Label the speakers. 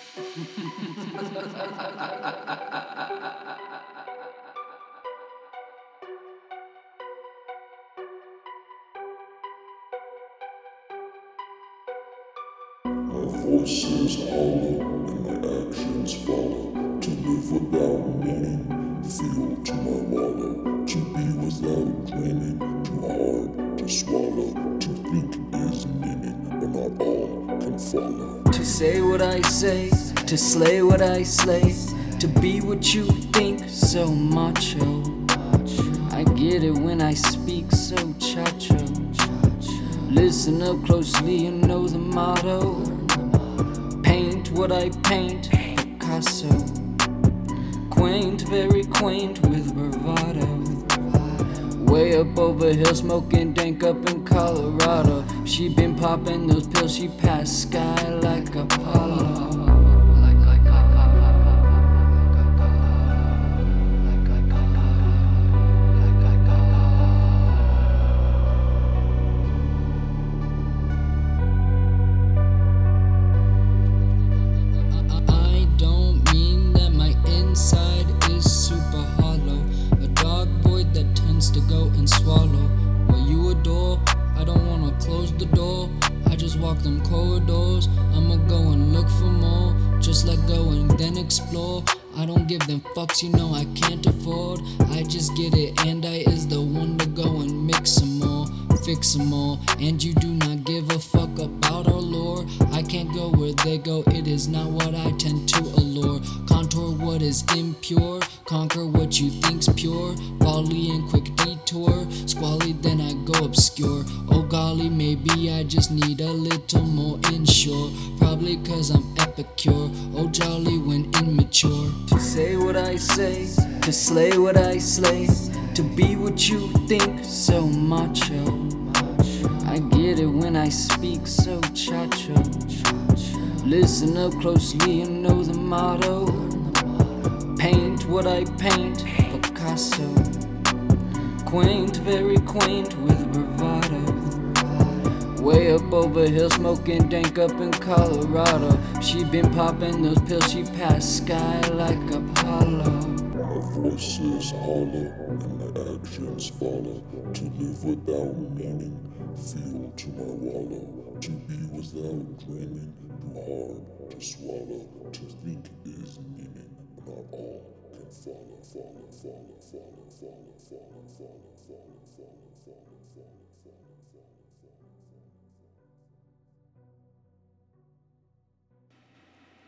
Speaker 1: My voice is hollow and my actions follow. To live without meaning, feel to my wallow. To be without dreaming, too hard to swallow. To think is meaning, but not all can follow.
Speaker 2: To say what I say, to slay what I slay, to be what you think, so macho. I get it when I speak so chacho. Listen up closely and know the motto. Paint what I paint, Picasso. Quaint, very quaint with bravado. Way up over hill, smoking dank up in Colorado. She been popping those pills, she passed sky like a I close the door. I just walk them corridors. I'ma go and look for more. Just let go and then explore. I don't give them fucks, you know I can't afford. I just get it, and I is the one to go and mix some more, fix some more. And you do not give a fuck about our lore. I can't go where they go, it is not what I tend to allure. Contour what is impure, conquer what you think's pure. Folly and quick detour, squally, then I go obscure. Oh golly, maybe I just need a little more insure. Probably cause I'm epicure, oh jolly when immature. To say what I say, to slay what I slay, to be what you think, so macho. I get it when I speak so chacho. Listen up closely and know the motto. Paint what I paint, Picasso. Quaint, very quaint with bravado. Way up over hill, smoking dank up in Colorado. She been popping those pills, she passed sky like Apollo.
Speaker 1: My voice is hollow and my actions follow. To live without meaning, feel to my wallow. To be without dreaming, too hard to swallow. To think is meaning, not all can follow, follow, follow, follow, follow, follow, follow, follow, follow, follow,